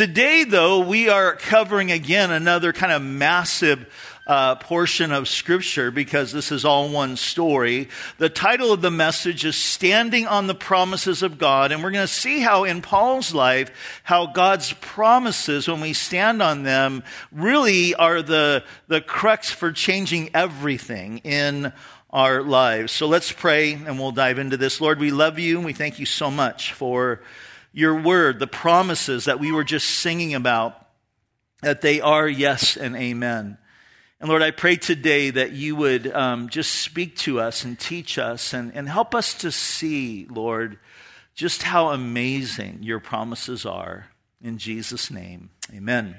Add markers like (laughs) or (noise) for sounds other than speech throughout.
Today, though, we are covering again another kind of massive uh, portion of Scripture because this is all one story. The title of the message is Standing on the Promises of God. And we're going to see how in Paul's life, how God's promises, when we stand on them, really are the, the crux for changing everything in our lives. So let's pray and we'll dive into this. Lord, we love you and we thank you so much for your word, the promises that we were just singing about, that they are yes and amen. And Lord, I pray today that you would um, just speak to us and teach us and, and help us to see, Lord, just how amazing your promises are. In Jesus' name, amen.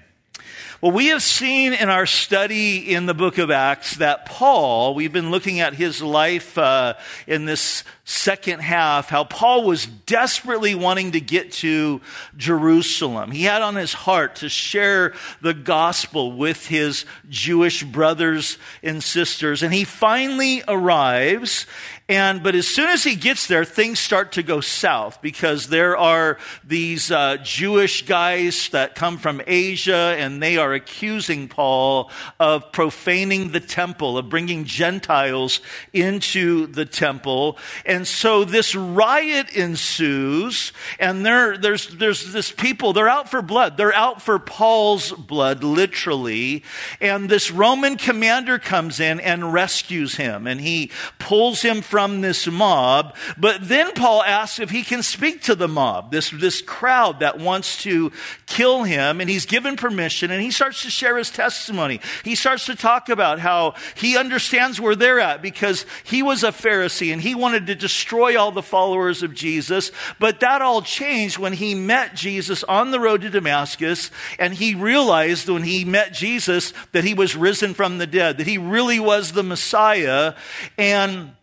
Well, we have seen in our study in the book of Acts that Paul, we've been looking at his life uh, in this second half, how Paul was desperately wanting to get to Jerusalem. He had on his heart to share the gospel with his Jewish brothers and sisters. And he finally arrives and, but as soon as he gets there, things start to go south because there are these uh, Jewish guys that come from Asia and they are accusing Paul of profaning the temple, of bringing Gentiles into the temple. And so this riot ensues and there, there's, there's this people, they're out for blood. They're out for Paul's blood, literally. And this Roman commander comes in and rescues him and he pulls him from from this mob. But then Paul asks if he can speak to the mob, this, this crowd that wants to kill him. And he's given permission and he starts to share his testimony. He starts to talk about how he understands where they're at because he was a Pharisee and he wanted to destroy all the followers of Jesus. But that all changed when he met Jesus on the road to Damascus and he realized when he met Jesus that he was risen from the dead, that he really was the Messiah. And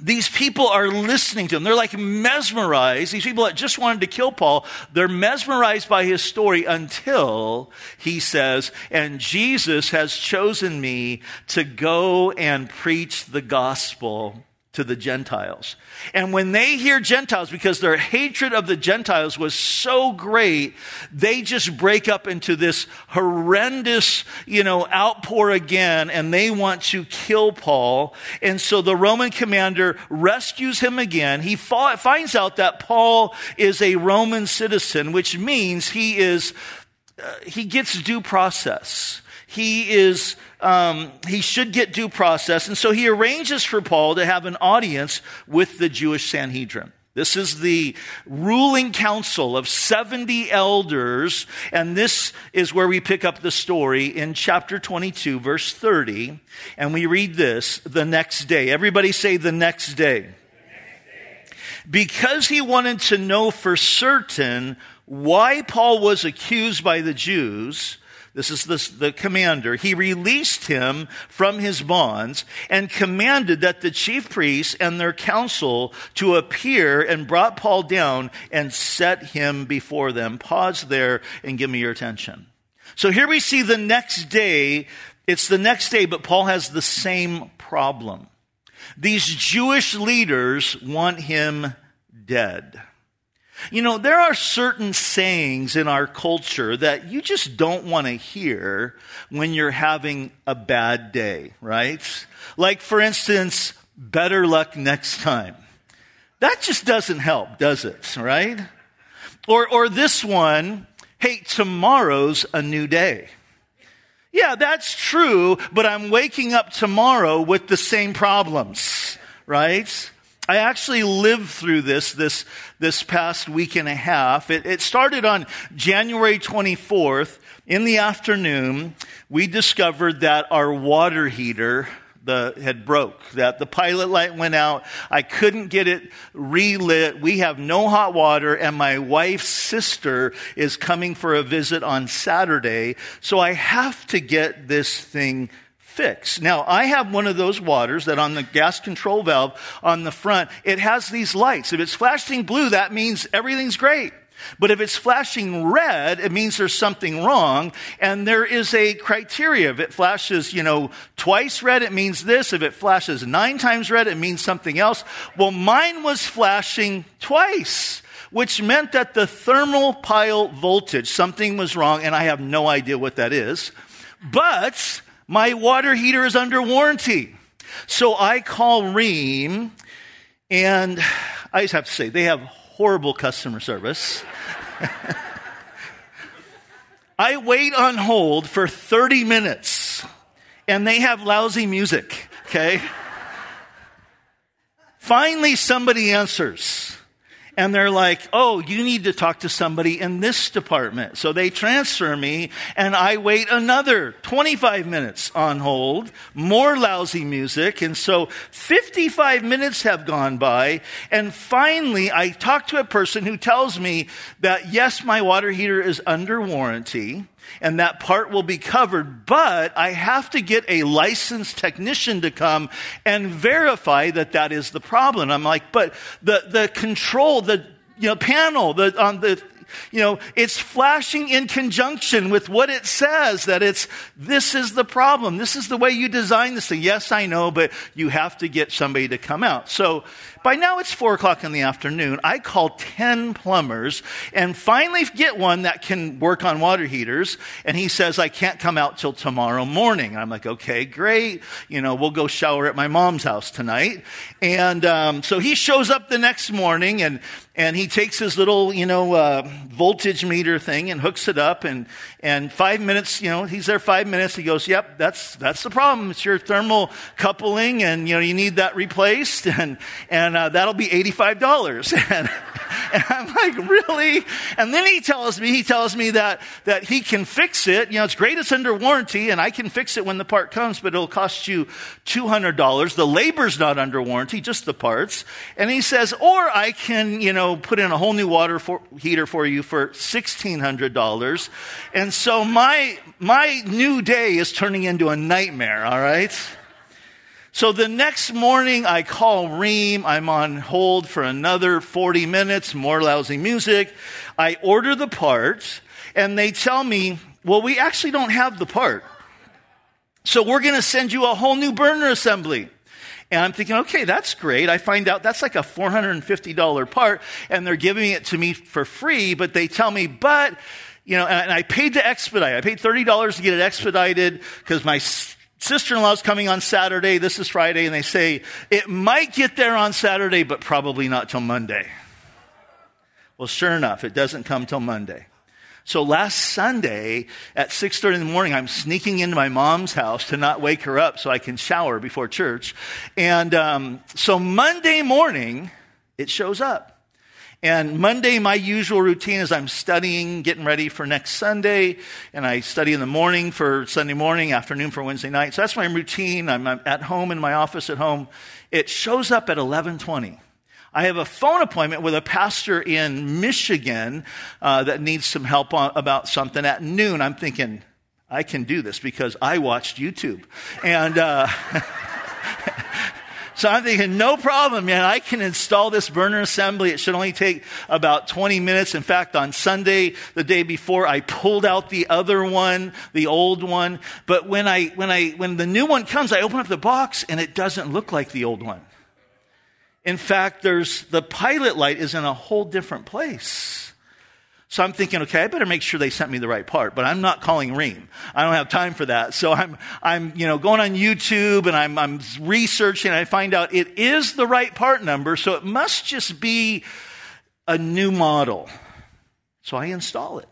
these people are listening to him. They're like mesmerized. These people that just wanted to kill Paul, they're mesmerized by his story until he says, and Jesus has chosen me to go and preach the gospel to the Gentiles. And when they hear Gentiles, because their hatred of the Gentiles was so great, they just break up into this horrendous, you know, outpour again, and they want to kill Paul. And so the Roman commander rescues him again. He finds out that Paul is a Roman citizen, which means he is, uh, he gets due process. He is um, he should get due process. And so he arranges for Paul to have an audience with the Jewish Sanhedrin. This is the ruling council of 70 elders, and this is where we pick up the story in chapter 22, verse 30, and we read this the next day. Everybody say the next day. Because he wanted to know for certain why Paul was accused by the Jews, this is the, commander. He released him from his bonds and commanded that the chief priests and their council to appear and brought Paul down and set him before them. Pause there and give me your attention. So here we see the next day. It's the next day, but Paul has the same problem. These Jewish leaders want him dead. You know, there are certain sayings in our culture that you just don't want to hear when you're having a bad day, right? Like, for instance, better luck next time. That just doesn't help, does it, right? Or, or this one, hey, tomorrow's a new day. Yeah, that's true, but I'm waking up tomorrow with the same problems, right? I actually lived through this this this past week and a half. It, it started on January 24th in the afternoon. We discovered that our water heater the, had broke, that the pilot light went out. I couldn't get it relit. We have no hot water and my wife's sister is coming for a visit on Saturday. So I have to get this thing fix. Now, I have one of those waters that on the gas control valve on the front, it has these lights. If it's flashing blue, that means everything's great. But if it's flashing red, it means there's something wrong. And there is a criteria. If it flashes, you know, twice red, it means this. If it flashes nine times red, it means something else. Well, mine was flashing twice which meant that the thermopile voltage, something was wrong, and I have no idea what that is. But my water heater is under warranty. So I call Rheem, and I just have to say, they have horrible customer service. (laughs) I wait on hold for 30 minutes, and they have lousy music, okay? Finally, somebody answers and they're like, oh, you need to talk to somebody in this department. So they transfer me and I wait another 25 minutes on hold, more lousy music. And so 55 minutes have gone by. And finally, I talk to a person who tells me that yes, my water heater is under warranty and that part will be covered, but I have to get a licensed technician to come and verify that that is the problem. I'm like, but the, the control, the you know, panel, the, on the, you know, it's flashing in conjunction with what it says that it's, this is the problem. This is the way you design this thing. Yes, I know, but you have to get somebody to come out. So by now it's four o'clock in the afternoon. I call 10 plumbers and finally get one that can work on water heaters. And he says, I can't come out till tomorrow morning. I'm like, okay, great. You know, we'll go shower at my mom's house tonight. And um, so he shows up the next morning and and he takes his little, you know, uh, voltage meter thing and hooks it up. And, and five minutes, you know, he's there five minutes. He goes, yep, that's, that's the problem. It's your thermal coupling and, you know, you need that replaced. (laughs) And, and and uh, that'll be $85. (laughs) and, and I'm like, really? And then he tells me, he tells me that, that he can fix it. You know, it's great it's under warranty and I can fix it when the part comes, but it'll cost you $200. The labor's not under warranty, just the parts. And he says, or I can, you know, put in a whole new water for, heater for you for $1,600. And so my, my new day is turning into a nightmare, all right? So the next morning, I call Rheem. I'm on hold for another 40 minutes, more lousy music. I order the parts, and they tell me, well, we actually don't have the part. So we're going to send you a whole new burner assembly. And I'm thinking, okay, that's great. I find out that's like a $450 part, and they're giving it to me for free, but they tell me, but, you know, and I paid to expedite. I paid $30 to get it expedited because my sister in law's coming on Saturday. This is Friday. And they say, it might get there on Saturday, but probably not till Monday. Well, sure enough, it doesn't come till Monday. So last Sunday at 6.30 in the morning, I'm sneaking into my mom's house to not wake her up so I can shower before church. And um, so Monday morning, it shows up. And Monday, my usual routine is I'm studying, getting ready for next Sunday, and I study in the morning for Sunday morning, afternoon for Wednesday night. So that's my routine. I'm, at home in my office at home. It shows up at 1120. I have a phone appointment with a pastor in Michigan uh, that needs some help on, about something at noon. I'm thinking, I can do this because I watched YouTube. And, uh, (laughs) So I'm thinking, no problem, man. I can install this burner assembly. It should only take about 20 minutes. In fact, on Sunday, the day before, I pulled out the other one, the old one. But when I, when I, when the new one comes, I open up the box and it doesn't look like the old one. In fact, there's, the pilot light is in a whole different place. So I'm thinking, okay, I better make sure they sent me the right part, but I'm not calling Rheem. I don't have time for that. So I'm, I'm, you know, going on YouTube and I'm, I'm researching and I find out it is the right part number. So it must just be a new model. So I install it.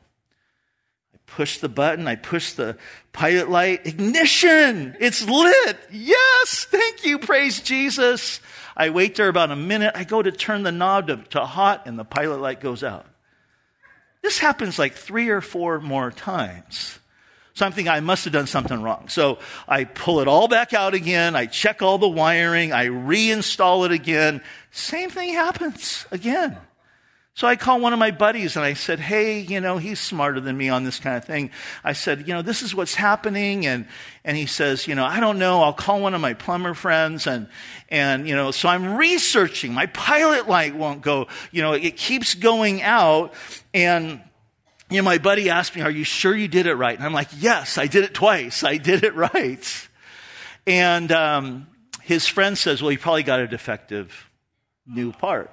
I push the button. I push the pilot light. Ignition! It's lit! Yes! Thank you. Praise Jesus. I wait there about a minute. I go to turn the knob to, to hot and the pilot light goes out. This happens like three or four more times. So I'm thinking I must have done something wrong. So I pull it all back out again. I check all the wiring. I reinstall it again. Same thing happens again. So I call one of my buddies and I said, Hey, you know, he's smarter than me on this kind of thing. I said, you know, this is what's happening. And, and he says, you know, I don't know. I'll call one of my plumber friends. And, and, you know, so I'm researching. My pilot light won't go, you know, it keeps going out. And, you know, my buddy asked me, are you sure you did it right? And I'm like, yes, I did it twice. I did it right. And, um, his friend says, well, you probably got a defective new part.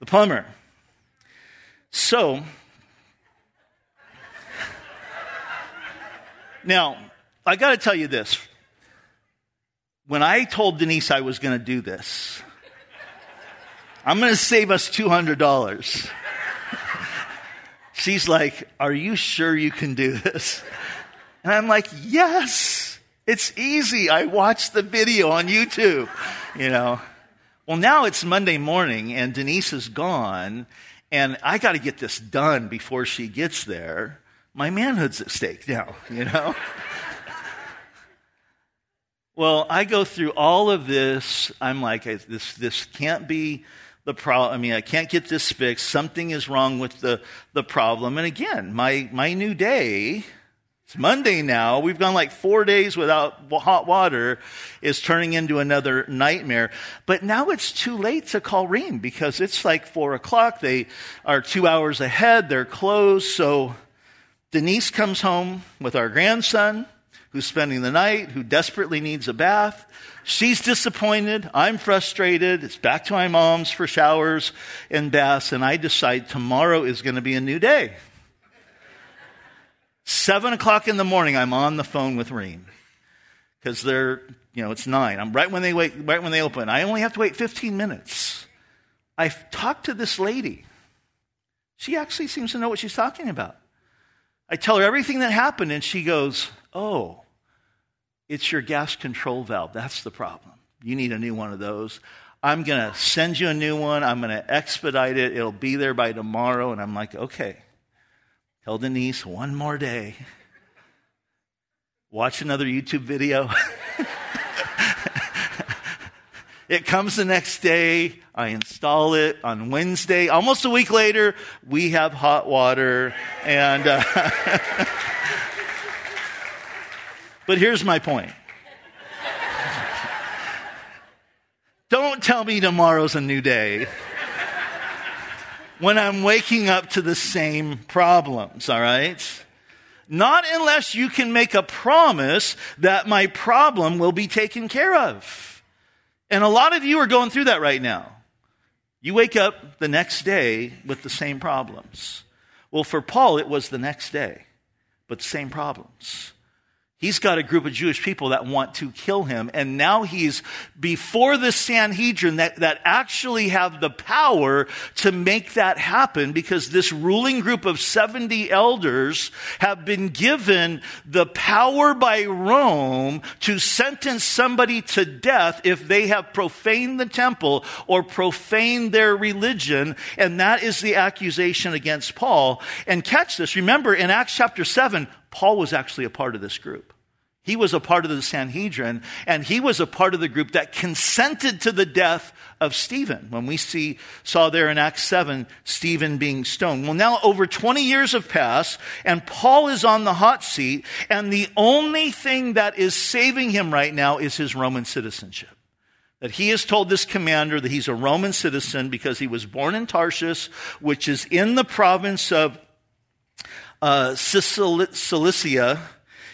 The plumber So, now, I got to tell you this. When I told Denise I was going to do this, I'm going to save us $200. She's like, Are you sure you can do this? And I'm like, Yes, it's easy. I watched the video on YouTube, you know. Well, now it's Monday morning and Denise is gone, and I got to get this done before she gets there. My manhood's at stake now, you know. (laughs) well, I go through all of this. I'm like, this, this can't be the problem. I mean, I can't get this fixed. Something is wrong with the, the problem. And again, my, my new day, it's Monday now. We've gone like four days without hot water is turning into another nightmare. But now it's too late to call Rheem because it's like four o'clock. They are two hours ahead. They're closed. So Denise comes home with our grandson who's spending the night, who desperately needs a bath. She's disappointed. I'm frustrated. It's back to my mom's for showers and baths, and I decide tomorrow is going to be a new day. Seven o'clock in the morning, I'm on the phone with Rheem because they're, you know, it's nine. I'm right when they wait, right when they open. I only have to wait 15 minutes. I've talked to this lady. She actually seems to know what she's talking about. I tell her everything that happened, and she goes, Oh, it's your gas control valve. That's the problem. You need a new one of those. I'm going to send you a new one. I'm going to expedite it. It'll be there by tomorrow. And I'm like, okay. Tell Denise one more day. Watch another YouTube video. (laughs) it comes the next day. I install it on Wednesday. Almost a week later, we have hot water. And. Uh, (laughs) But here's my point. Don't tell me tomorrow's a new day when I'm waking up to the same problems, all right? Not unless you can make a promise that my problem will be taken care of. And a lot of you are going through that right now. You wake up the next day with the same problems. Well, for Paul, it was the next day, but the same problems. He's got a group of Jewish people that want to kill him. And now he's before the Sanhedrin that, that actually have the power to make that happen because this ruling group of 70 elders have been given the power by Rome to sentence somebody to death if they have profaned the temple or profaned their religion. And that is the accusation against Paul. And catch this. Remember in Acts chapter 7, Paul was actually a part of this group. He was a part of the Sanhedrin, and he was a part of the group that consented to the death of Stephen. When we see, saw there in Acts 7, Stephen being stoned. Well, now over 20 years have passed, and Paul is on the hot seat, and the only thing that is saving him right now is his Roman citizenship. That he has told this commander that he's a Roman citizen because he was born in Tarsus, which is in the province of uh, Cilicia,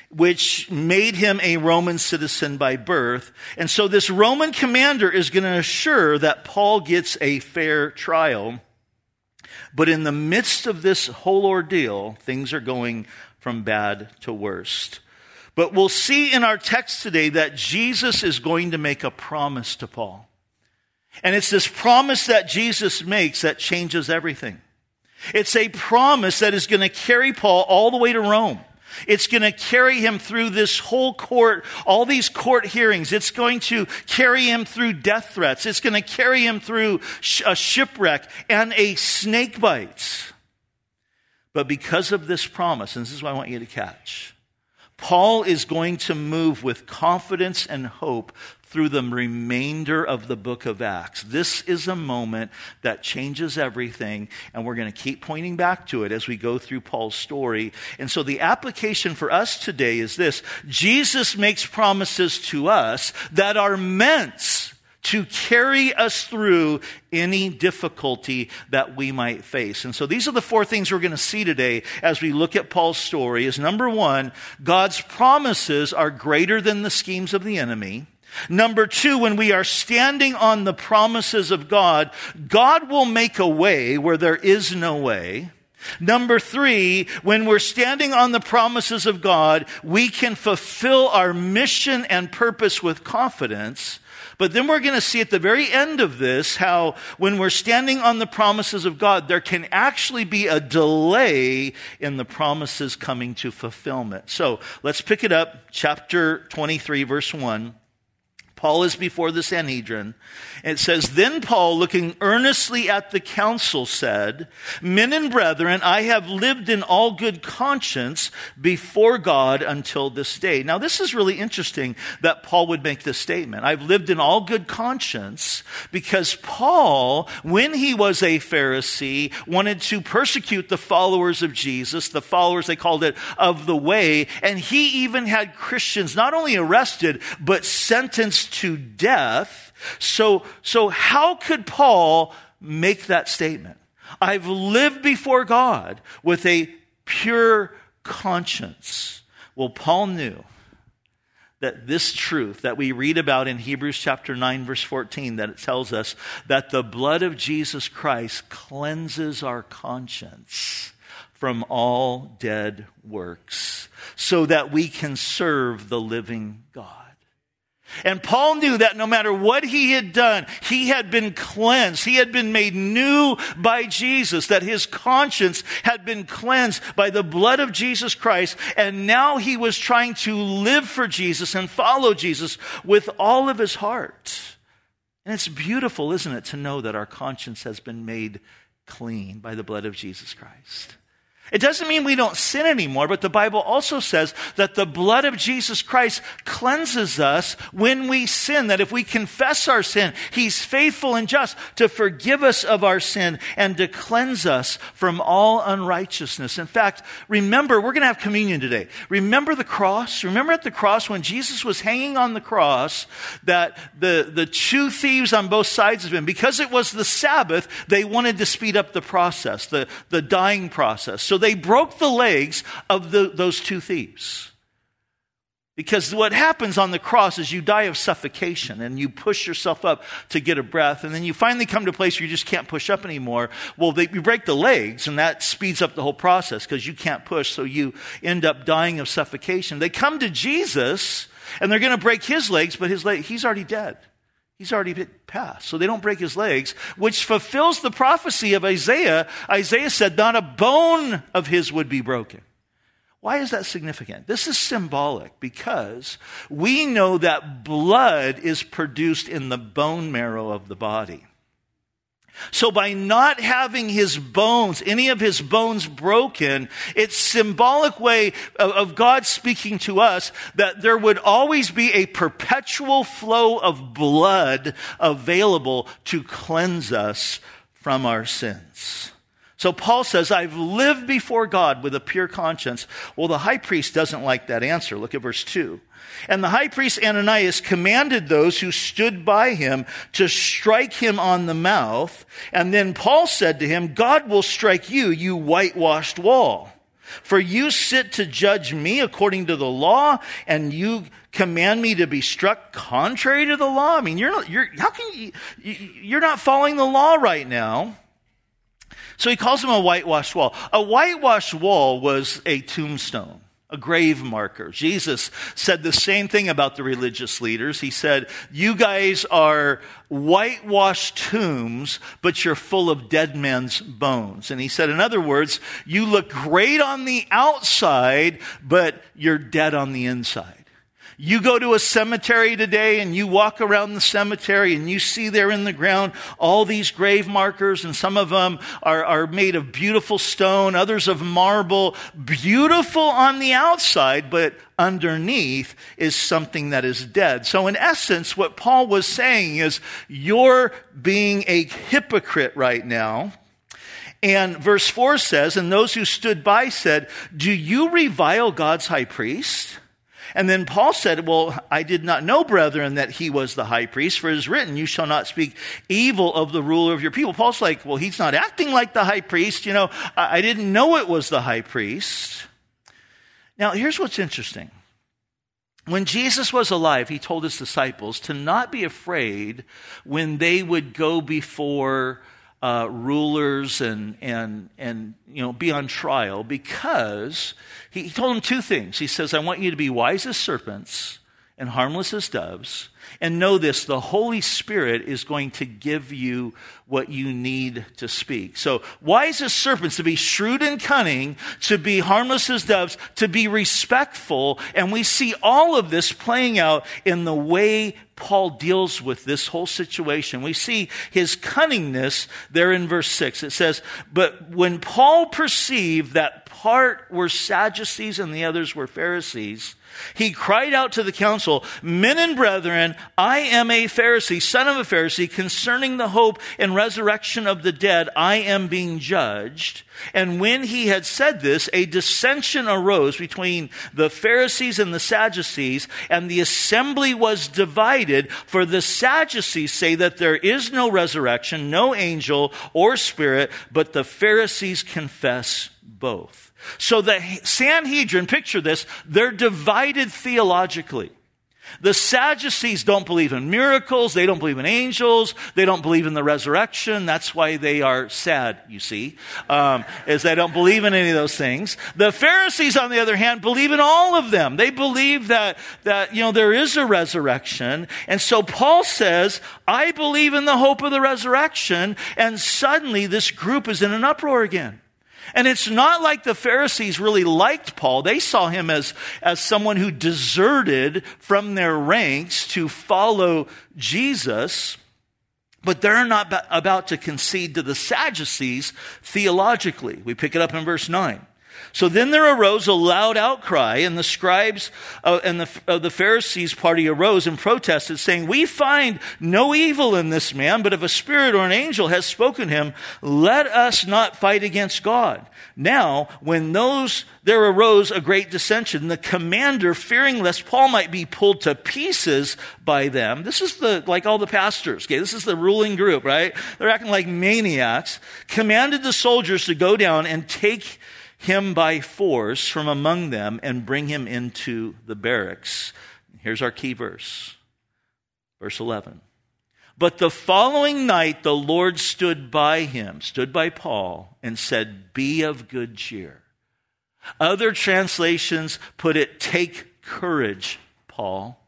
which made him a Roman citizen by birth. And so this Roman commander is going to assure that Paul gets a fair trial. But in the midst of this whole ordeal, things are going from bad to worst. But we'll see in our text today that Jesus is going to make a promise to Paul. And it's this promise that Jesus makes that changes everything. It's a promise that is going to carry Paul all the way to Rome. It's going to carry him through this whole court, all these court hearings. It's going to carry him through death threats. It's going to carry him through a shipwreck and a snake bite. But because of this promise, and this is what I want you to catch, Paul is going to move with confidence and hope through the remainder of the book of Acts. This is a moment that changes everything, and we're going to keep pointing back to it as we go through Paul's story. And so the application for us today is this Jesus makes promises to us that are meant to carry us through any difficulty that we might face. And so these are the four things we're going to see today as we look at Paul's story is number 1, God's promises are greater than the schemes of the enemy. Number two, when we are standing on the promises of God, God will make a way where there is no way. Number three, when we're standing on the promises of God, we can fulfill our mission and purpose with confidence. But then we're going to see at the very end of this how when we're standing on the promises of God, there can actually be a delay in the promises coming to fulfillment. So let's pick it up, chapter 23, verse 1. Paul is before the Sanhedrin. It says, Then Paul, looking earnestly at the council, said, Men and brethren, I have lived in all good conscience before God until this day. Now, this is really interesting that Paul would make this statement. I've lived in all good conscience because Paul, when he was a Pharisee, wanted to persecute the followers of Jesus, the followers, they called it, of the way. And he even had Christians not only arrested, but sentenced to death. So, so how could Paul make that statement? I've lived before God with a pure conscience. Well, Paul knew that this truth that we read about in Hebrews chapter 9 verse 14 that it tells us that the blood of Jesus Christ cleanses our conscience from all dead works so that we can serve the living God. And Paul knew that no matter what he had done, he had been cleansed. He had been made new by Jesus, that his conscience had been cleansed by the blood of Jesus Christ. And now he was trying to live for Jesus and follow Jesus with all of his heart. And it's beautiful, isn't it, to know that our conscience has been made clean by the blood of Jesus Christ. It doesn't mean we don't sin anymore, but the Bible also says that the blood of Jesus Christ cleanses us when we sin. That if we confess our sin, He's faithful and just to forgive us of our sin and to cleanse us from all unrighteousness. In fact, remember, we're going to have communion today. Remember the cross? Remember at the cross when Jesus was hanging on the cross that the, the two thieves on both sides of him, because it was the Sabbath, they wanted to speed up the process, the, the dying process. So they broke the legs of the, those two thieves. Because what happens on the cross is you die of suffocation and you push yourself up to get a breath, and then you finally come to a place where you just can't push up anymore. Well, they, you break the legs, and that speeds up the whole process because you can't push, so you end up dying of suffocation. They come to Jesus, and they're going to break his legs, but his leg, he's already dead. He's already been passed. So they don't break his legs, which fulfills the prophecy of Isaiah. Isaiah said, Not a bone of his would be broken. Why is that significant? This is symbolic because we know that blood is produced in the bone marrow of the body. So by not having his bones, any of his bones broken, it's symbolic way of, of, God speaking to us that there would always be a perpetual flow of blood available to cleanse us from our sins. So Paul says, I've lived before God with a pure conscience. Well, the high priest doesn't like that answer. Look at verse 2. And the high priest Ananias commanded those who stood by him to strike him on the mouth. And then Paul said to him, God will strike you, you whitewashed wall. For you sit to judge me according to the law, and you command me to be struck contrary to the law. I mean, you're not, you're, how can you, you're not following the law right now. So he calls him a whitewashed wall. A whitewashed wall was a tombstone a grave marker. Jesus said the same thing about the religious leaders. He said, You guys are whitewashed tombs, but you're full of dead men's bones. And he said, In other words, you look great on the outside, but you're dead on the inside. You go to a cemetery today and you walk around the cemetery and you see there in the ground all these grave markers, and some of them are, are made of beautiful stone, others of marble, beautiful on the outside, but underneath is something that is dead. So, in essence, what Paul was saying is, you're being a hypocrite right now. And verse 4 says, And those who stood by said, Do you revile God's high priest? And then Paul said, Well, I did not know, brethren, that he was the high priest, for it is written, You shall not speak evil of the ruler of your people. Paul's like, Well, he's not acting like the high priest. You know, I didn't know it was the high priest. Now, here's what's interesting when Jesus was alive, he told his disciples to not be afraid when they would go before uh, rulers and, and, and you know, be on trial because he, he told them two things. He says, I want you to be wise as serpents and harmless as doves. And know this the Holy Spirit is going to give you what you need to speak. So, wise as serpents, to be shrewd and cunning, to be harmless as doves, to be respectful. And we see all of this playing out in the way Paul deals with this whole situation. We see his cunningness there in verse 6. It says, But when Paul perceived that part were Sadducees and the others were Pharisees, he cried out to the council, Men and brethren, I am a Pharisee, son of a Pharisee, concerning the hope and resurrection of the dead, I am being judged. And when he had said this, a dissension arose between the Pharisees and the Sadducees, and the assembly was divided. For the Sadducees say that there is no resurrection, no angel or spirit, but the Pharisees confess both. So the Sanhedrin, picture this, they're divided theologically. The Sadducees don't believe in miracles. They don't believe in angels. They don't believe in the resurrection. That's why they are sad, you see, um, is they don't believe in any of those things. The Pharisees, on the other hand, believe in all of them. They believe that, that, you know, there is a resurrection. And so Paul says, I believe in the hope of the resurrection. And suddenly this group is in an uproar again. And it's not like the Pharisees really liked Paul. They saw him as, as someone who deserted from their ranks to follow Jesus. But they're not about to concede to the Sadducees theologically. We pick it up in verse 9. So then there arose a loud outcry, and the scribes uh, and the, uh, the Pharisees' party arose and protested, saying, We find no evil in this man, but if a spirit or an angel has spoken him, let us not fight against God. Now, when those there arose a great dissension, the commander, fearing lest Paul might be pulled to pieces by them, this is the like all the pastors, okay, this is the ruling group, right? They're acting like maniacs, commanded the soldiers to go down and take him by force from among them and bring him into the barracks. Here's our key verse. Verse 11. But the following night the Lord stood by him, stood by Paul, and said, Be of good cheer. Other translations put it, Take courage, Paul.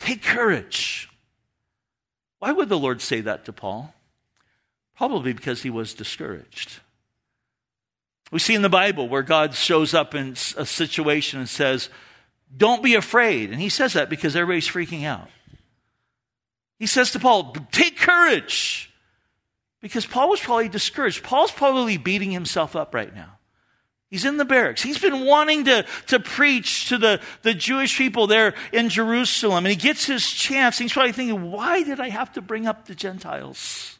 Take courage. Why would the Lord say that to Paul? Probably because he was discouraged. We see in the Bible where God shows up in a situation and says, Don't be afraid. And he says that because everybody's freaking out. He says to Paul, Take courage. Because Paul was probably discouraged. Paul's probably beating himself up right now. He's in the barracks. He's been wanting to, to preach to the, the Jewish people there in Jerusalem, and he gets his chance. He's probably thinking, Why did I have to bring up the Gentiles?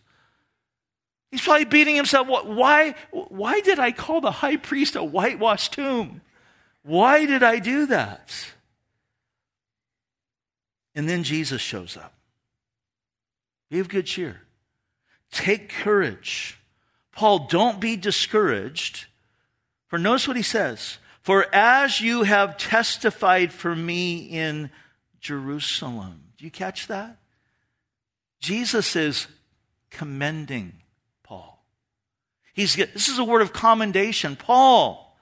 He's probably beating himself. Why, why did I call the high priest a whitewashed tomb? Why did I do that? And then Jesus shows up. Be of good cheer. Take courage. Paul, don't be discouraged. For notice what he says. For as you have testified for me in Jerusalem. Do you catch that? Jesus is commending He's, this is a word of commendation. Paul,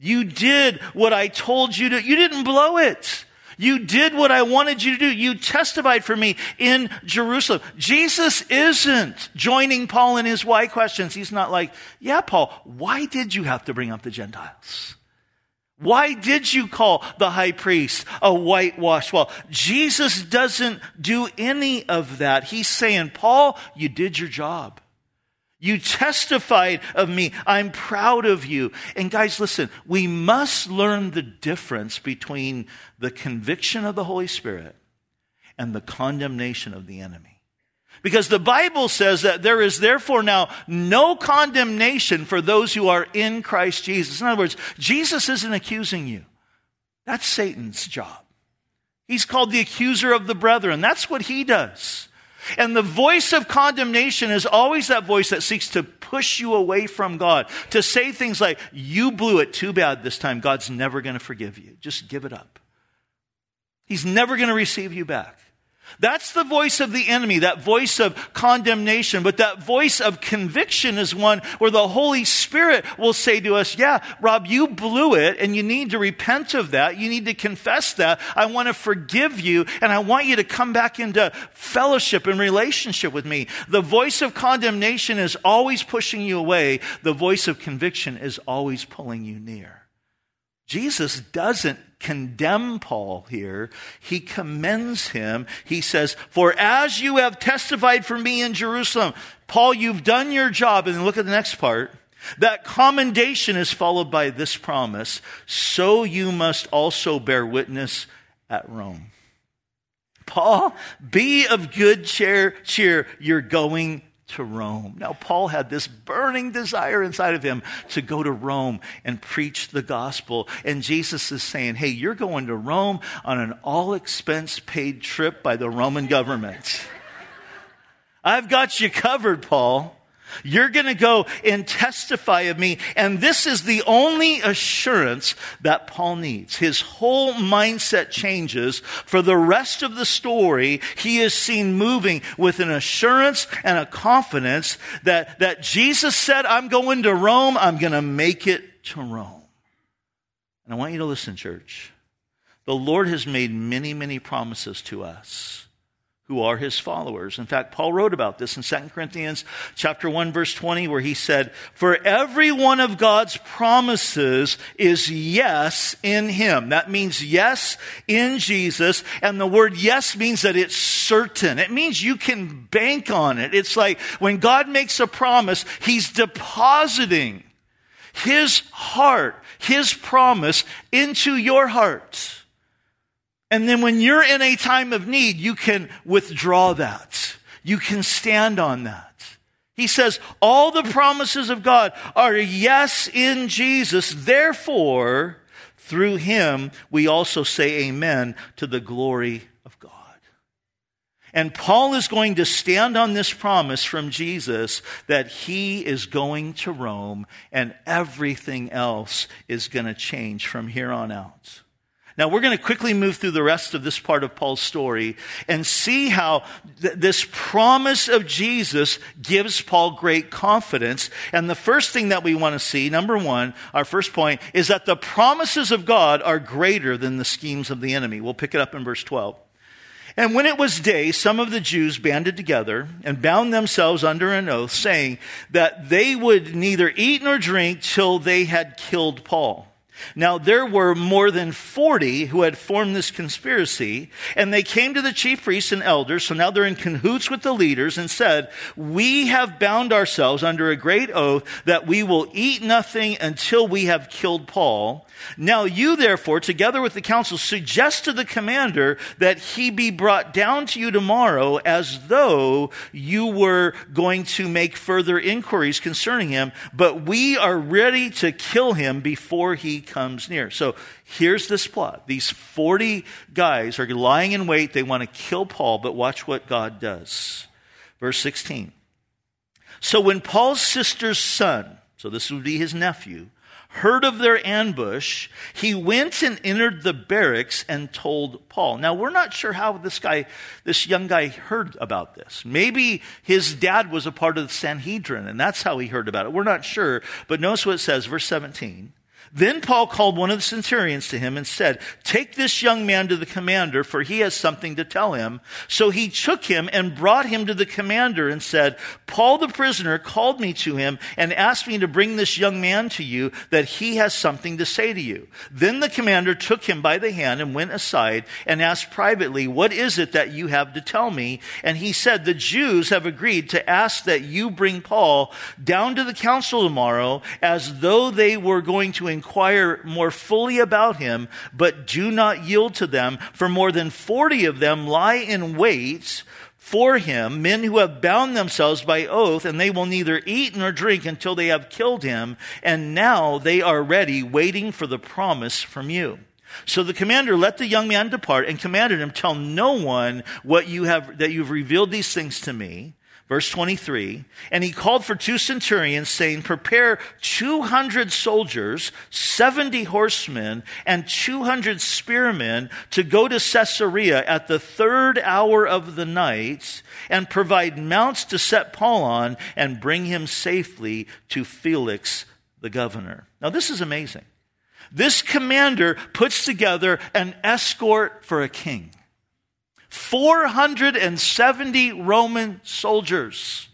you did what I told you to. You didn't blow it. You did what I wanted you to do. You testified for me in Jerusalem. Jesus isn't joining Paul in his why questions. He's not like, yeah, Paul, why did you have to bring up the Gentiles? Why did you call the high priest a whitewashed wall? Jesus doesn't do any of that. He's saying, Paul, you did your job. You testified of me. I'm proud of you. And guys, listen, we must learn the difference between the conviction of the Holy Spirit and the condemnation of the enemy. Because the Bible says that there is therefore now no condemnation for those who are in Christ Jesus. In other words, Jesus isn't accusing you. That's Satan's job. He's called the accuser of the brethren. That's what he does. And the voice of condemnation is always that voice that seeks to push you away from God, to say things like, You blew it too bad this time. God's never going to forgive you. Just give it up. He's never going to receive you back. That's the voice of the enemy, that voice of condemnation. But that voice of conviction is one where the Holy Spirit will say to us, Yeah, Rob, you blew it and you need to repent of that. You need to confess that. I want to forgive you and I want you to come back into fellowship and relationship with me. The voice of condemnation is always pushing you away, the voice of conviction is always pulling you near. Jesus doesn't condemn Paul here. He commends him. He says, For as you have testified for me in Jerusalem, Paul, you've done your job. And look at the next part. That commendation is followed by this promise. So you must also bear witness at Rome. Paul, be of good cheer, cheer. You're going to Rome. Now, Paul had this burning desire inside of him to go to Rome and preach the gospel. And Jesus is saying, Hey, you're going to Rome on an all expense paid trip by the Roman government. I've got you covered, Paul. You're going to go and testify of me. And this is the only assurance that Paul needs. His whole mindset changes. For the rest of the story, he is seen moving with an assurance and a confidence that, that Jesus said, I'm going to Rome. I'm going to make it to Rome. And I want you to listen, church. The Lord has made many, many promises to us who are his followers. In fact, Paul wrote about this in 2 Corinthians chapter 1 verse 20 where he said, "For every one of God's promises is yes in him." That means yes in Jesus, and the word yes means that it's certain. It means you can bank on it. It's like when God makes a promise, he's depositing his heart, his promise into your heart. And then when you're in a time of need, you can withdraw that. You can stand on that. He says, all the promises of God are yes in Jesus. Therefore, through him, we also say amen to the glory of God. And Paul is going to stand on this promise from Jesus that he is going to Rome and everything else is going to change from here on out. Now, we're going to quickly move through the rest of this part of Paul's story and see how th- this promise of Jesus gives Paul great confidence. And the first thing that we want to see, number one, our first point, is that the promises of God are greater than the schemes of the enemy. We'll pick it up in verse 12. And when it was day, some of the Jews banded together and bound themselves under an oath, saying that they would neither eat nor drink till they had killed Paul. Now, there were more than 40 who had formed this conspiracy, and they came to the chief priests and elders, so now they're in cahoots with the leaders, and said, We have bound ourselves under a great oath that we will eat nothing until we have killed Paul. Now you therefore, together with the council, suggest to the commander that he be brought down to you tomorrow as though you were going to make further inquiries concerning him, but we are ready to kill him before he comes near. So here's this plot. These 40 guys are lying in wait. They want to kill Paul, but watch what God does. Verse 16. So when Paul's sister's son, so this would be his nephew, heard of their ambush, he went and entered the barracks and told Paul. Now, we're not sure how this guy, this young guy heard about this. Maybe his dad was a part of the Sanhedrin and that's how he heard about it. We're not sure, but notice what it says, verse 17. Then Paul called one of the centurions to him and said, Take this young man to the commander, for he has something to tell him. So he took him and brought him to the commander and said, Paul the prisoner called me to him and asked me to bring this young man to you, that he has something to say to you. Then the commander took him by the hand and went aside and asked privately, What is it that you have to tell me? And he said, The Jews have agreed to ask that you bring Paul down to the council tomorrow as though they were going to more fully about him, but do not yield to them, for more than 40 of them lie in wait for him, men who have bound themselves by oath, and they will neither eat nor drink until they have killed him, and now they are ready, waiting for the promise from you. So the commander let the young man depart and commanded him, tell no one what you have, that you've revealed these things to me. Verse 23, and he called for two centurions saying, prepare 200 soldiers, 70 horsemen, and 200 spearmen to go to Caesarea at the third hour of the night and provide mounts to set Paul on and bring him safely to Felix the governor. Now this is amazing. This commander puts together an escort for a king. 470 Roman soldiers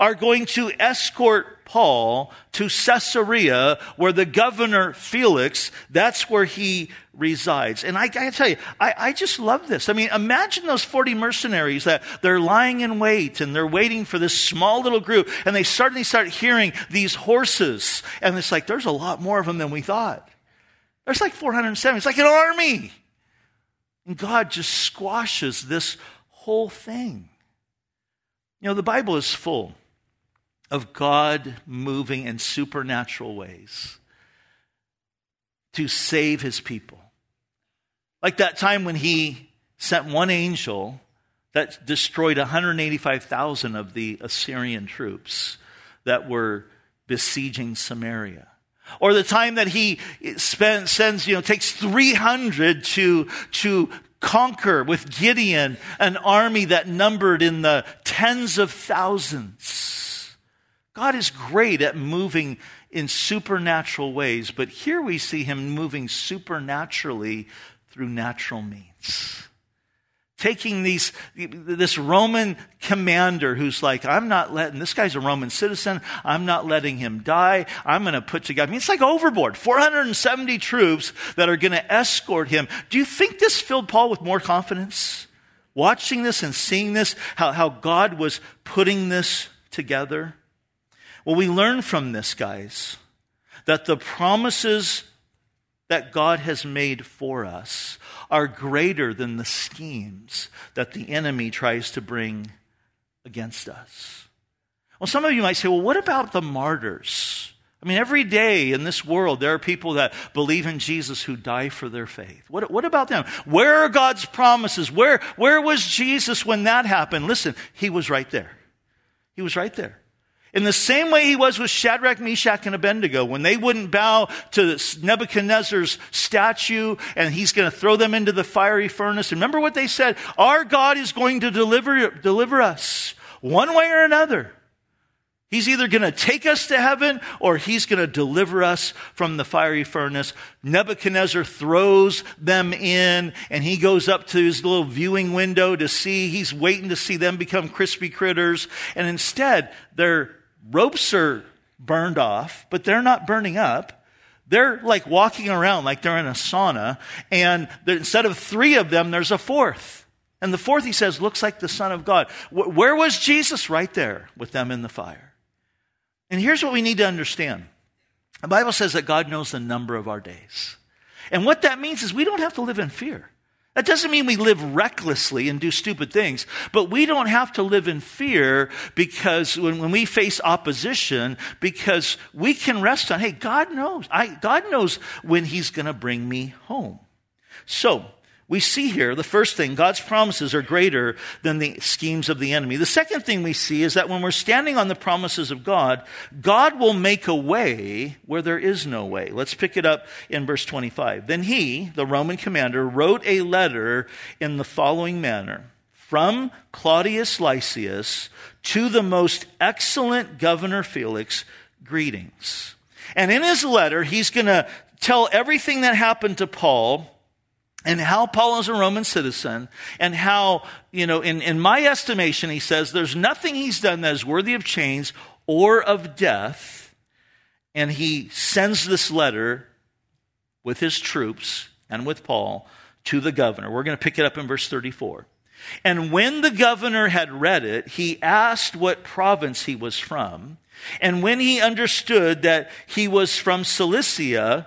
are going to escort Paul to Caesarea, where the governor Felix, that's where he resides. And I gotta tell you, I, I, just love this. I mean, imagine those 40 mercenaries that they're lying in wait and they're waiting for this small little group, and they suddenly start hearing these horses, and it's like, there's a lot more of them than we thought. There's like 470. It's like an army. And God just squashes this whole thing. You know, the Bible is full of God moving in supernatural ways to save his people. Like that time when he sent one angel that destroyed 185,000 of the Assyrian troops that were besieging Samaria. Or the time that he spends, sends, you know, takes 300 to, to conquer with Gideon an army that numbered in the tens of thousands. God is great at moving in supernatural ways, but here we see him moving supernaturally through natural means taking these, this Roman commander who's like, I'm not letting, this guy's a Roman citizen. I'm not letting him die. I'm going to put together, I mean, it's like overboard. 470 troops that are going to escort him. Do you think this filled Paul with more confidence? Watching this and seeing this, how, how God was putting this together? Well, we learn from this, guys, that the promises that God has made for us are greater than the schemes that the enemy tries to bring against us. Well, some of you might say, well, what about the martyrs? I mean, every day in this world, there are people that believe in Jesus who die for their faith. What, what about them? Where are God's promises? Where, where was Jesus when that happened? Listen, he was right there. He was right there. In the same way he was with Shadrach, Meshach, and Abednego, when they wouldn't bow to Nebuchadnezzar's statue and he's going to throw them into the fiery furnace. Remember what they said? Our God is going to deliver, deliver us one way or another. He's either going to take us to heaven or he's going to deliver us from the fiery furnace. Nebuchadnezzar throws them in and he goes up to his little viewing window to see. He's waiting to see them become crispy critters. And instead, they're ropes are burned off, but they're not burning up. They're like walking around like they're in a sauna, and instead of three of them, there's a fourth. And the fourth, he says, looks like the Son of God. Where was Jesus? Right there with them in the fire. And here's what we need to understand the Bible says that God knows the number of our days. And what that means is we don't have to live in fear. That doesn't mean we live recklessly and do stupid things, but we don't have to live in fear because when, when we face opposition, because we can rest on, hey, God knows. I, God knows when He's going to bring me home. So, we see here the first thing, God's promises are greater than the schemes of the enemy. The second thing we see is that when we're standing on the promises of God, God will make a way where there is no way. Let's pick it up in verse 25. Then he, the Roman commander, wrote a letter in the following manner From Claudius Lysias to the most excellent governor Felix, greetings. And in his letter, he's going to tell everything that happened to Paul and how Paul is a Roman citizen, and how, you know, in, in my estimation, he says there's nothing he's done that is worthy of chains or of death. And he sends this letter with his troops and with Paul to the governor. We're going to pick it up in verse 34. And when the governor had read it, he asked what province he was from. And when he understood that he was from Cilicia,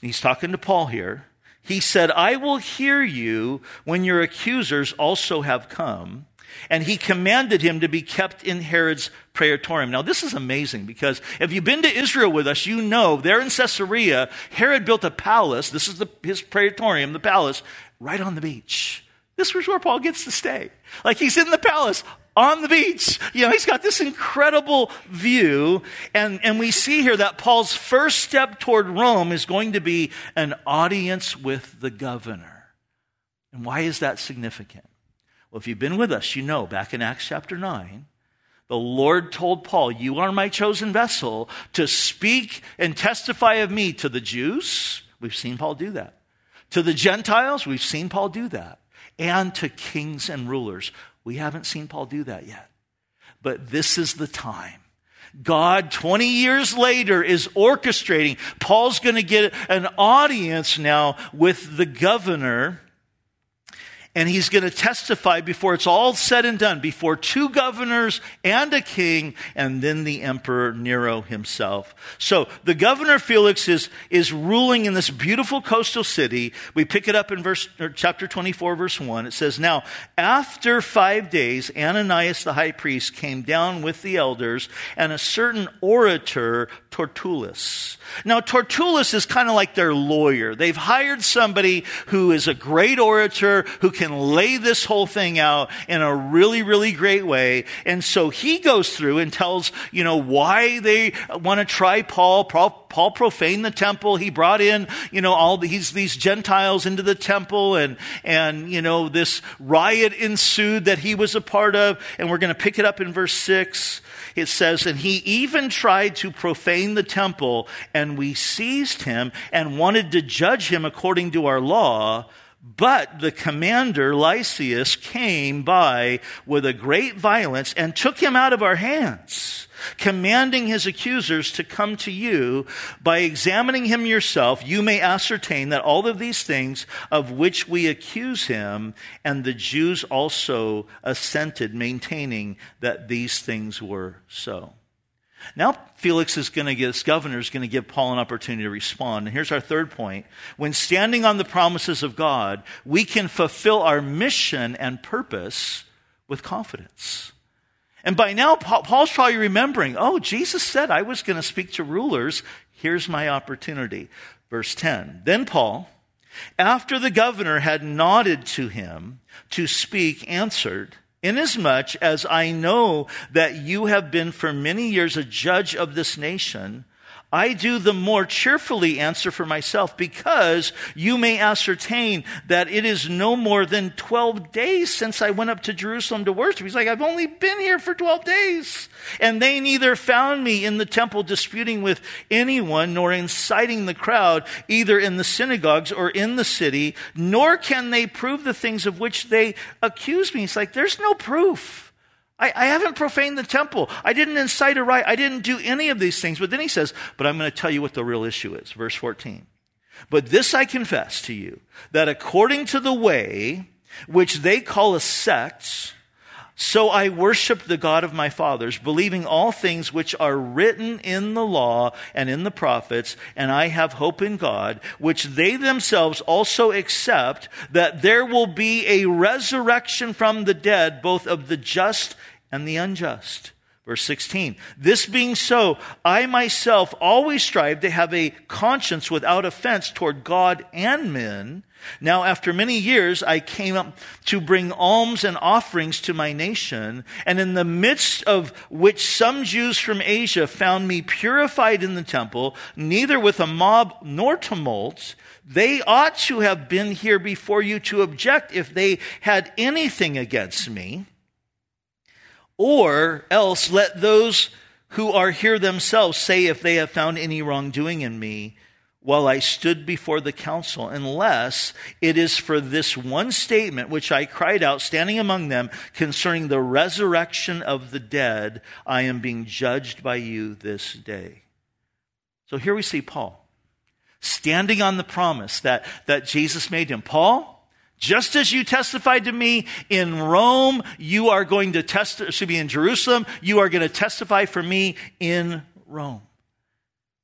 he's talking to Paul here, he said, I will hear you when your accusers also have come. and he commanded him to be kept in Herod's praetorium. Now, this is amazing because if you've been to Israel with us, you know there in Caesarea, Herod built a palace. This is the, his praetorium, the palace, right on the beach. This is where Paul gets to stay. Like he's in the palace on the beach. You know, he's got this incredible view. And, and we see here that Paul's first step toward Rome is going to be an audience with the governor. And why is that significant? Well, if you've been with us, you know back in Acts chapter 9, the Lord told Paul, You are my chosen vessel to speak and testify of me to the Jews. We've seen Paul do that. To the Gentiles, we've seen Paul do that. And to kings and rulers. We haven't seen Paul do that yet. But this is the time. God, 20 years later, is orchestrating. Paul's going to get an audience now with the governor and he's going to testify before it's all said and done, before two governors and a king, and then the emperor Nero himself. So the governor Felix is, is ruling in this beautiful coastal city. We pick it up in verse, chapter 24, verse 1. It says, Now, after five days, Ananias the high priest came down with the elders, and a certain orator Tertullus. Now, Tertullus is kind of like their lawyer. They've hired somebody who is a great orator, who can lay this whole thing out in a really, really great way. And so he goes through and tells, you know, why they want to try Paul. Paul, Paul profaned the temple. He brought in, you know, all these, these Gentiles into the temple and, and, you know, this riot ensued that he was a part of. And we're going to pick it up in verse six it says, and he even tried to profane the temple, and we seized him and wanted to judge him according to our law. But the commander, Lysias, came by with a great violence and took him out of our hands, commanding his accusers to come to you. By examining him yourself, you may ascertain that all of these things of which we accuse him, and the Jews also assented, maintaining that these things were so. Now, Felix is going to give, this governor is going to give Paul an opportunity to respond. And here's our third point. When standing on the promises of God, we can fulfill our mission and purpose with confidence. And by now, Paul's probably remembering, oh, Jesus said I was going to speak to rulers. Here's my opportunity. Verse 10. Then Paul, after the governor had nodded to him to speak, answered, Inasmuch as I know that you have been for many years a judge of this nation, I do the more cheerfully answer for myself because you may ascertain that it is no more than 12 days since I went up to Jerusalem to worship. He's like, I've only been here for 12 days. And they neither found me in the temple disputing with anyone nor inciting the crowd, either in the synagogues or in the city, nor can they prove the things of which they accuse me. It's like, there's no proof. I, I, haven't profaned the temple. I didn't incite a riot. I didn't do any of these things. But then he says, But I'm going to tell you what the real issue is. Verse 14. But this I confess to you, that according to the way which they call a sect, so I worship the God of my fathers, believing all things which are written in the law and in the prophets, and I have hope in God, which they themselves also accept that there will be a resurrection from the dead, both of the just and the unjust. Verse 16. This being so, I myself always strive to have a conscience without offense toward God and men. Now, after many years, I came up to bring alms and offerings to my nation, and in the midst of which some Jews from Asia found me purified in the temple, neither with a mob nor tumult, they ought to have been here before you to object if they had anything against me. Or else let those who are here themselves say if they have found any wrongdoing in me while I stood before the council, unless it is for this one statement which I cried out standing among them concerning the resurrection of the dead, I am being judged by you this day. So here we see Paul standing on the promise that, that Jesus made him. Paul, just as you testified to me in Rome, you are going to test, should be in Jerusalem, you are going to testify for me in Rome.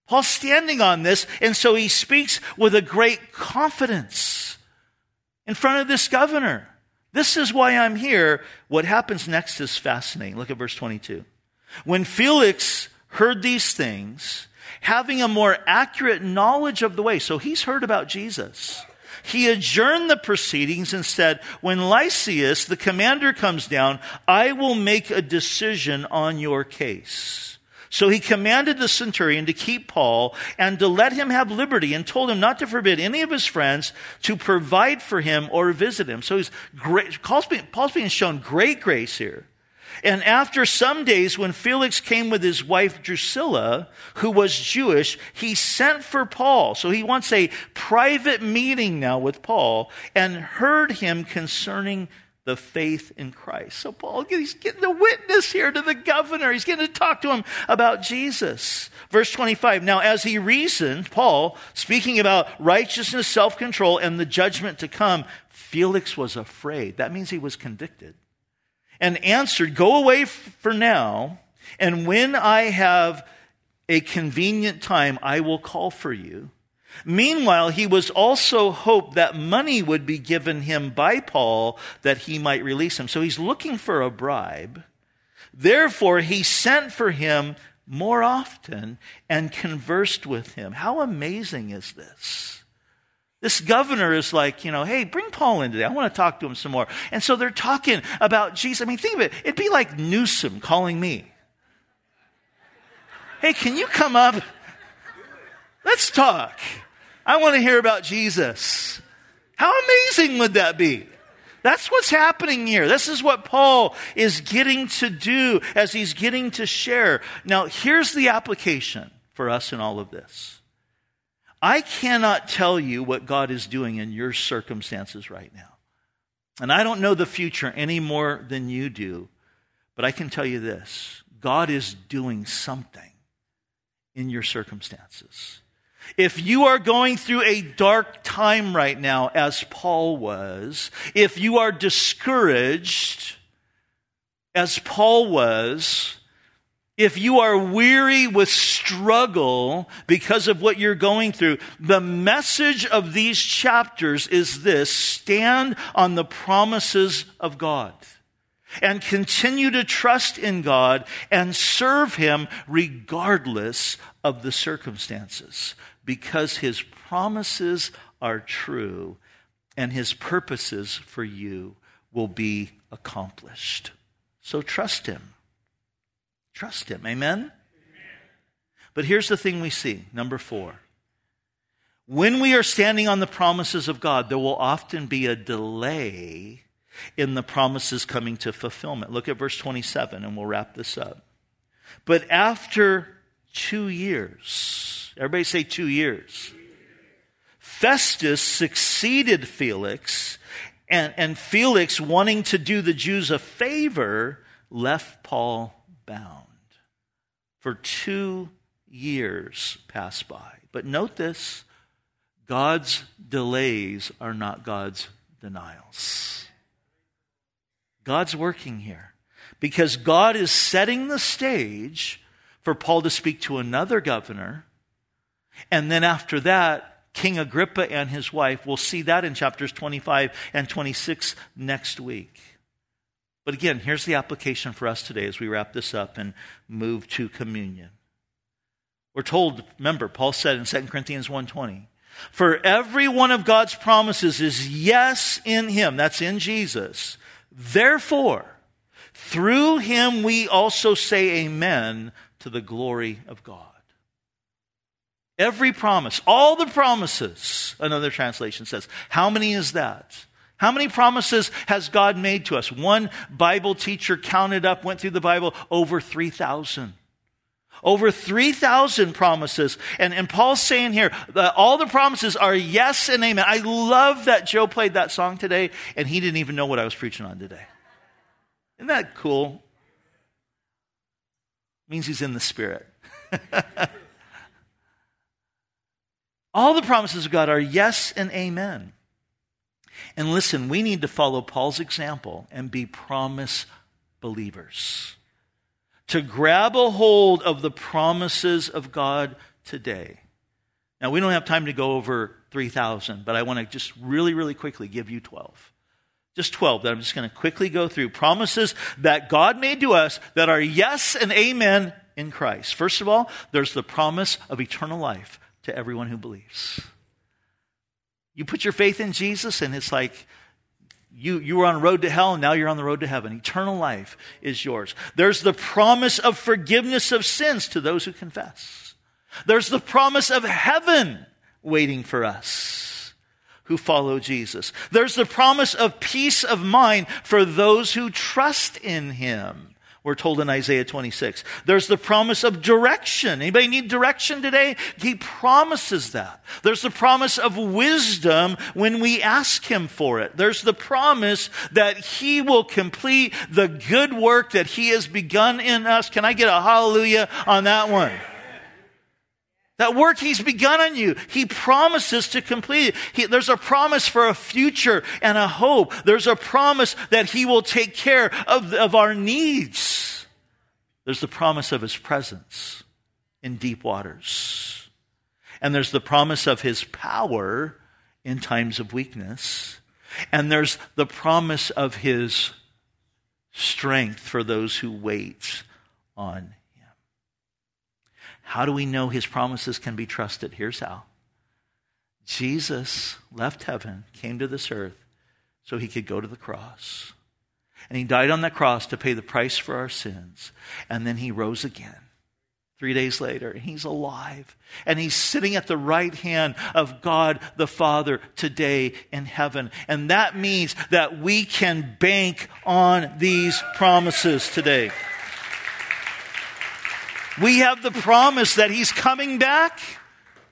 Paul's standing on this, and so he speaks with a great confidence in front of this governor. This is why I'm here. What happens next is fascinating. Look at verse 22. When Felix heard these things, having a more accurate knowledge of the way, so he's heard about Jesus. He adjourned the proceedings and said, When Lysias, the commander, comes down, I will make a decision on your case. So he commanded the centurion to keep Paul and to let him have liberty and told him not to forbid any of his friends to provide for him or visit him. So he's great, Paul's being, Paul's being shown great grace here. And after some days, when Felix came with his wife Drusilla, who was Jewish, he sent for Paul. So he wants a private meeting now with Paul and heard him concerning the faith in Christ. So Paul, he's getting the witness here to the governor. He's getting to talk to him about Jesus. Verse 25. Now, as he reasoned, Paul, speaking about righteousness, self-control, and the judgment to come, Felix was afraid. That means he was convicted. And answered, Go away for now, and when I have a convenient time, I will call for you. Meanwhile, he was also hoped that money would be given him by Paul that he might release him. So he's looking for a bribe. Therefore, he sent for him more often and conversed with him. How amazing is this? This governor is like, you know, hey, bring Paul in today. I want to talk to him some more. And so they're talking about Jesus. I mean, think of it. It'd be like Newsom calling me. Hey, can you come up? Let's talk. I want to hear about Jesus. How amazing would that be? That's what's happening here. This is what Paul is getting to do as he's getting to share. Now, here's the application for us in all of this. I cannot tell you what God is doing in your circumstances right now. And I don't know the future any more than you do, but I can tell you this God is doing something in your circumstances. If you are going through a dark time right now, as Paul was, if you are discouraged, as Paul was, if you are weary with struggle because of what you're going through, the message of these chapters is this. Stand on the promises of God and continue to trust in God and serve Him regardless of the circumstances because his promises are true and his purposes for you will be accomplished. So trust him. Trust him. Amen? Amen? But here's the thing we see number four. When we are standing on the promises of God, there will often be a delay in the promises coming to fulfillment. Look at verse 27 and we'll wrap this up. But after two years, Everybody say two years. Festus succeeded Felix, and, and Felix, wanting to do the Jews a favor, left Paul bound. For two years passed by. But note this God's delays are not God's denials. God's working here because God is setting the stage for Paul to speak to another governor and then after that, King Agrippa and his wife, we'll see that in chapters 25 and 26 next week. But again, here's the application for us today as we wrap this up and move to communion. We're told, remember, Paul said in 2 Corinthians 1:20, "For every one of God's promises is yes in him, that's in Jesus. Therefore, through him we also say amen to the glory of God." Every promise, all the promises, another translation says. How many is that? How many promises has God made to us? One Bible teacher counted up, went through the Bible, over 3,000. Over 3,000 promises. And, and Paul's saying here that all the promises are yes and amen. I love that Joe played that song today and he didn't even know what I was preaching on today. Isn't that cool? Means he's in the spirit. (laughs) All the promises of God are yes and amen. And listen, we need to follow Paul's example and be promise believers. To grab a hold of the promises of God today. Now, we don't have time to go over 3,000, but I want to just really, really quickly give you 12. Just 12 that I'm just going to quickly go through. Promises that God made to us that are yes and amen in Christ. First of all, there's the promise of eternal life to everyone who believes. You put your faith in Jesus, and it's like you, you were on the road to hell, and now you're on the road to heaven. Eternal life is yours. There's the promise of forgiveness of sins to those who confess. There's the promise of heaven waiting for us who follow Jesus. There's the promise of peace of mind for those who trust in him. We're told in Isaiah 26. There's the promise of direction. Anybody need direction today? He promises that. There's the promise of wisdom when we ask Him for it. There's the promise that He will complete the good work that He has begun in us. Can I get a hallelujah on that one? That work he's begun on you, he promises to complete it. He, there's a promise for a future and a hope. There's a promise that he will take care of, of our needs. There's the promise of his presence in deep waters. And there's the promise of his power in times of weakness. And there's the promise of his strength for those who wait on how do we know his promises can be trusted? Here's how Jesus left heaven, came to this earth so he could go to the cross. And he died on that cross to pay the price for our sins. And then he rose again. Three days later, he's alive. And he's sitting at the right hand of God the Father today in heaven. And that means that we can bank on these promises today. We have the promise that He's coming back,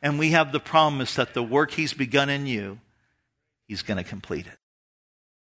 and we have the promise that the work He's begun in you, He's going to complete it.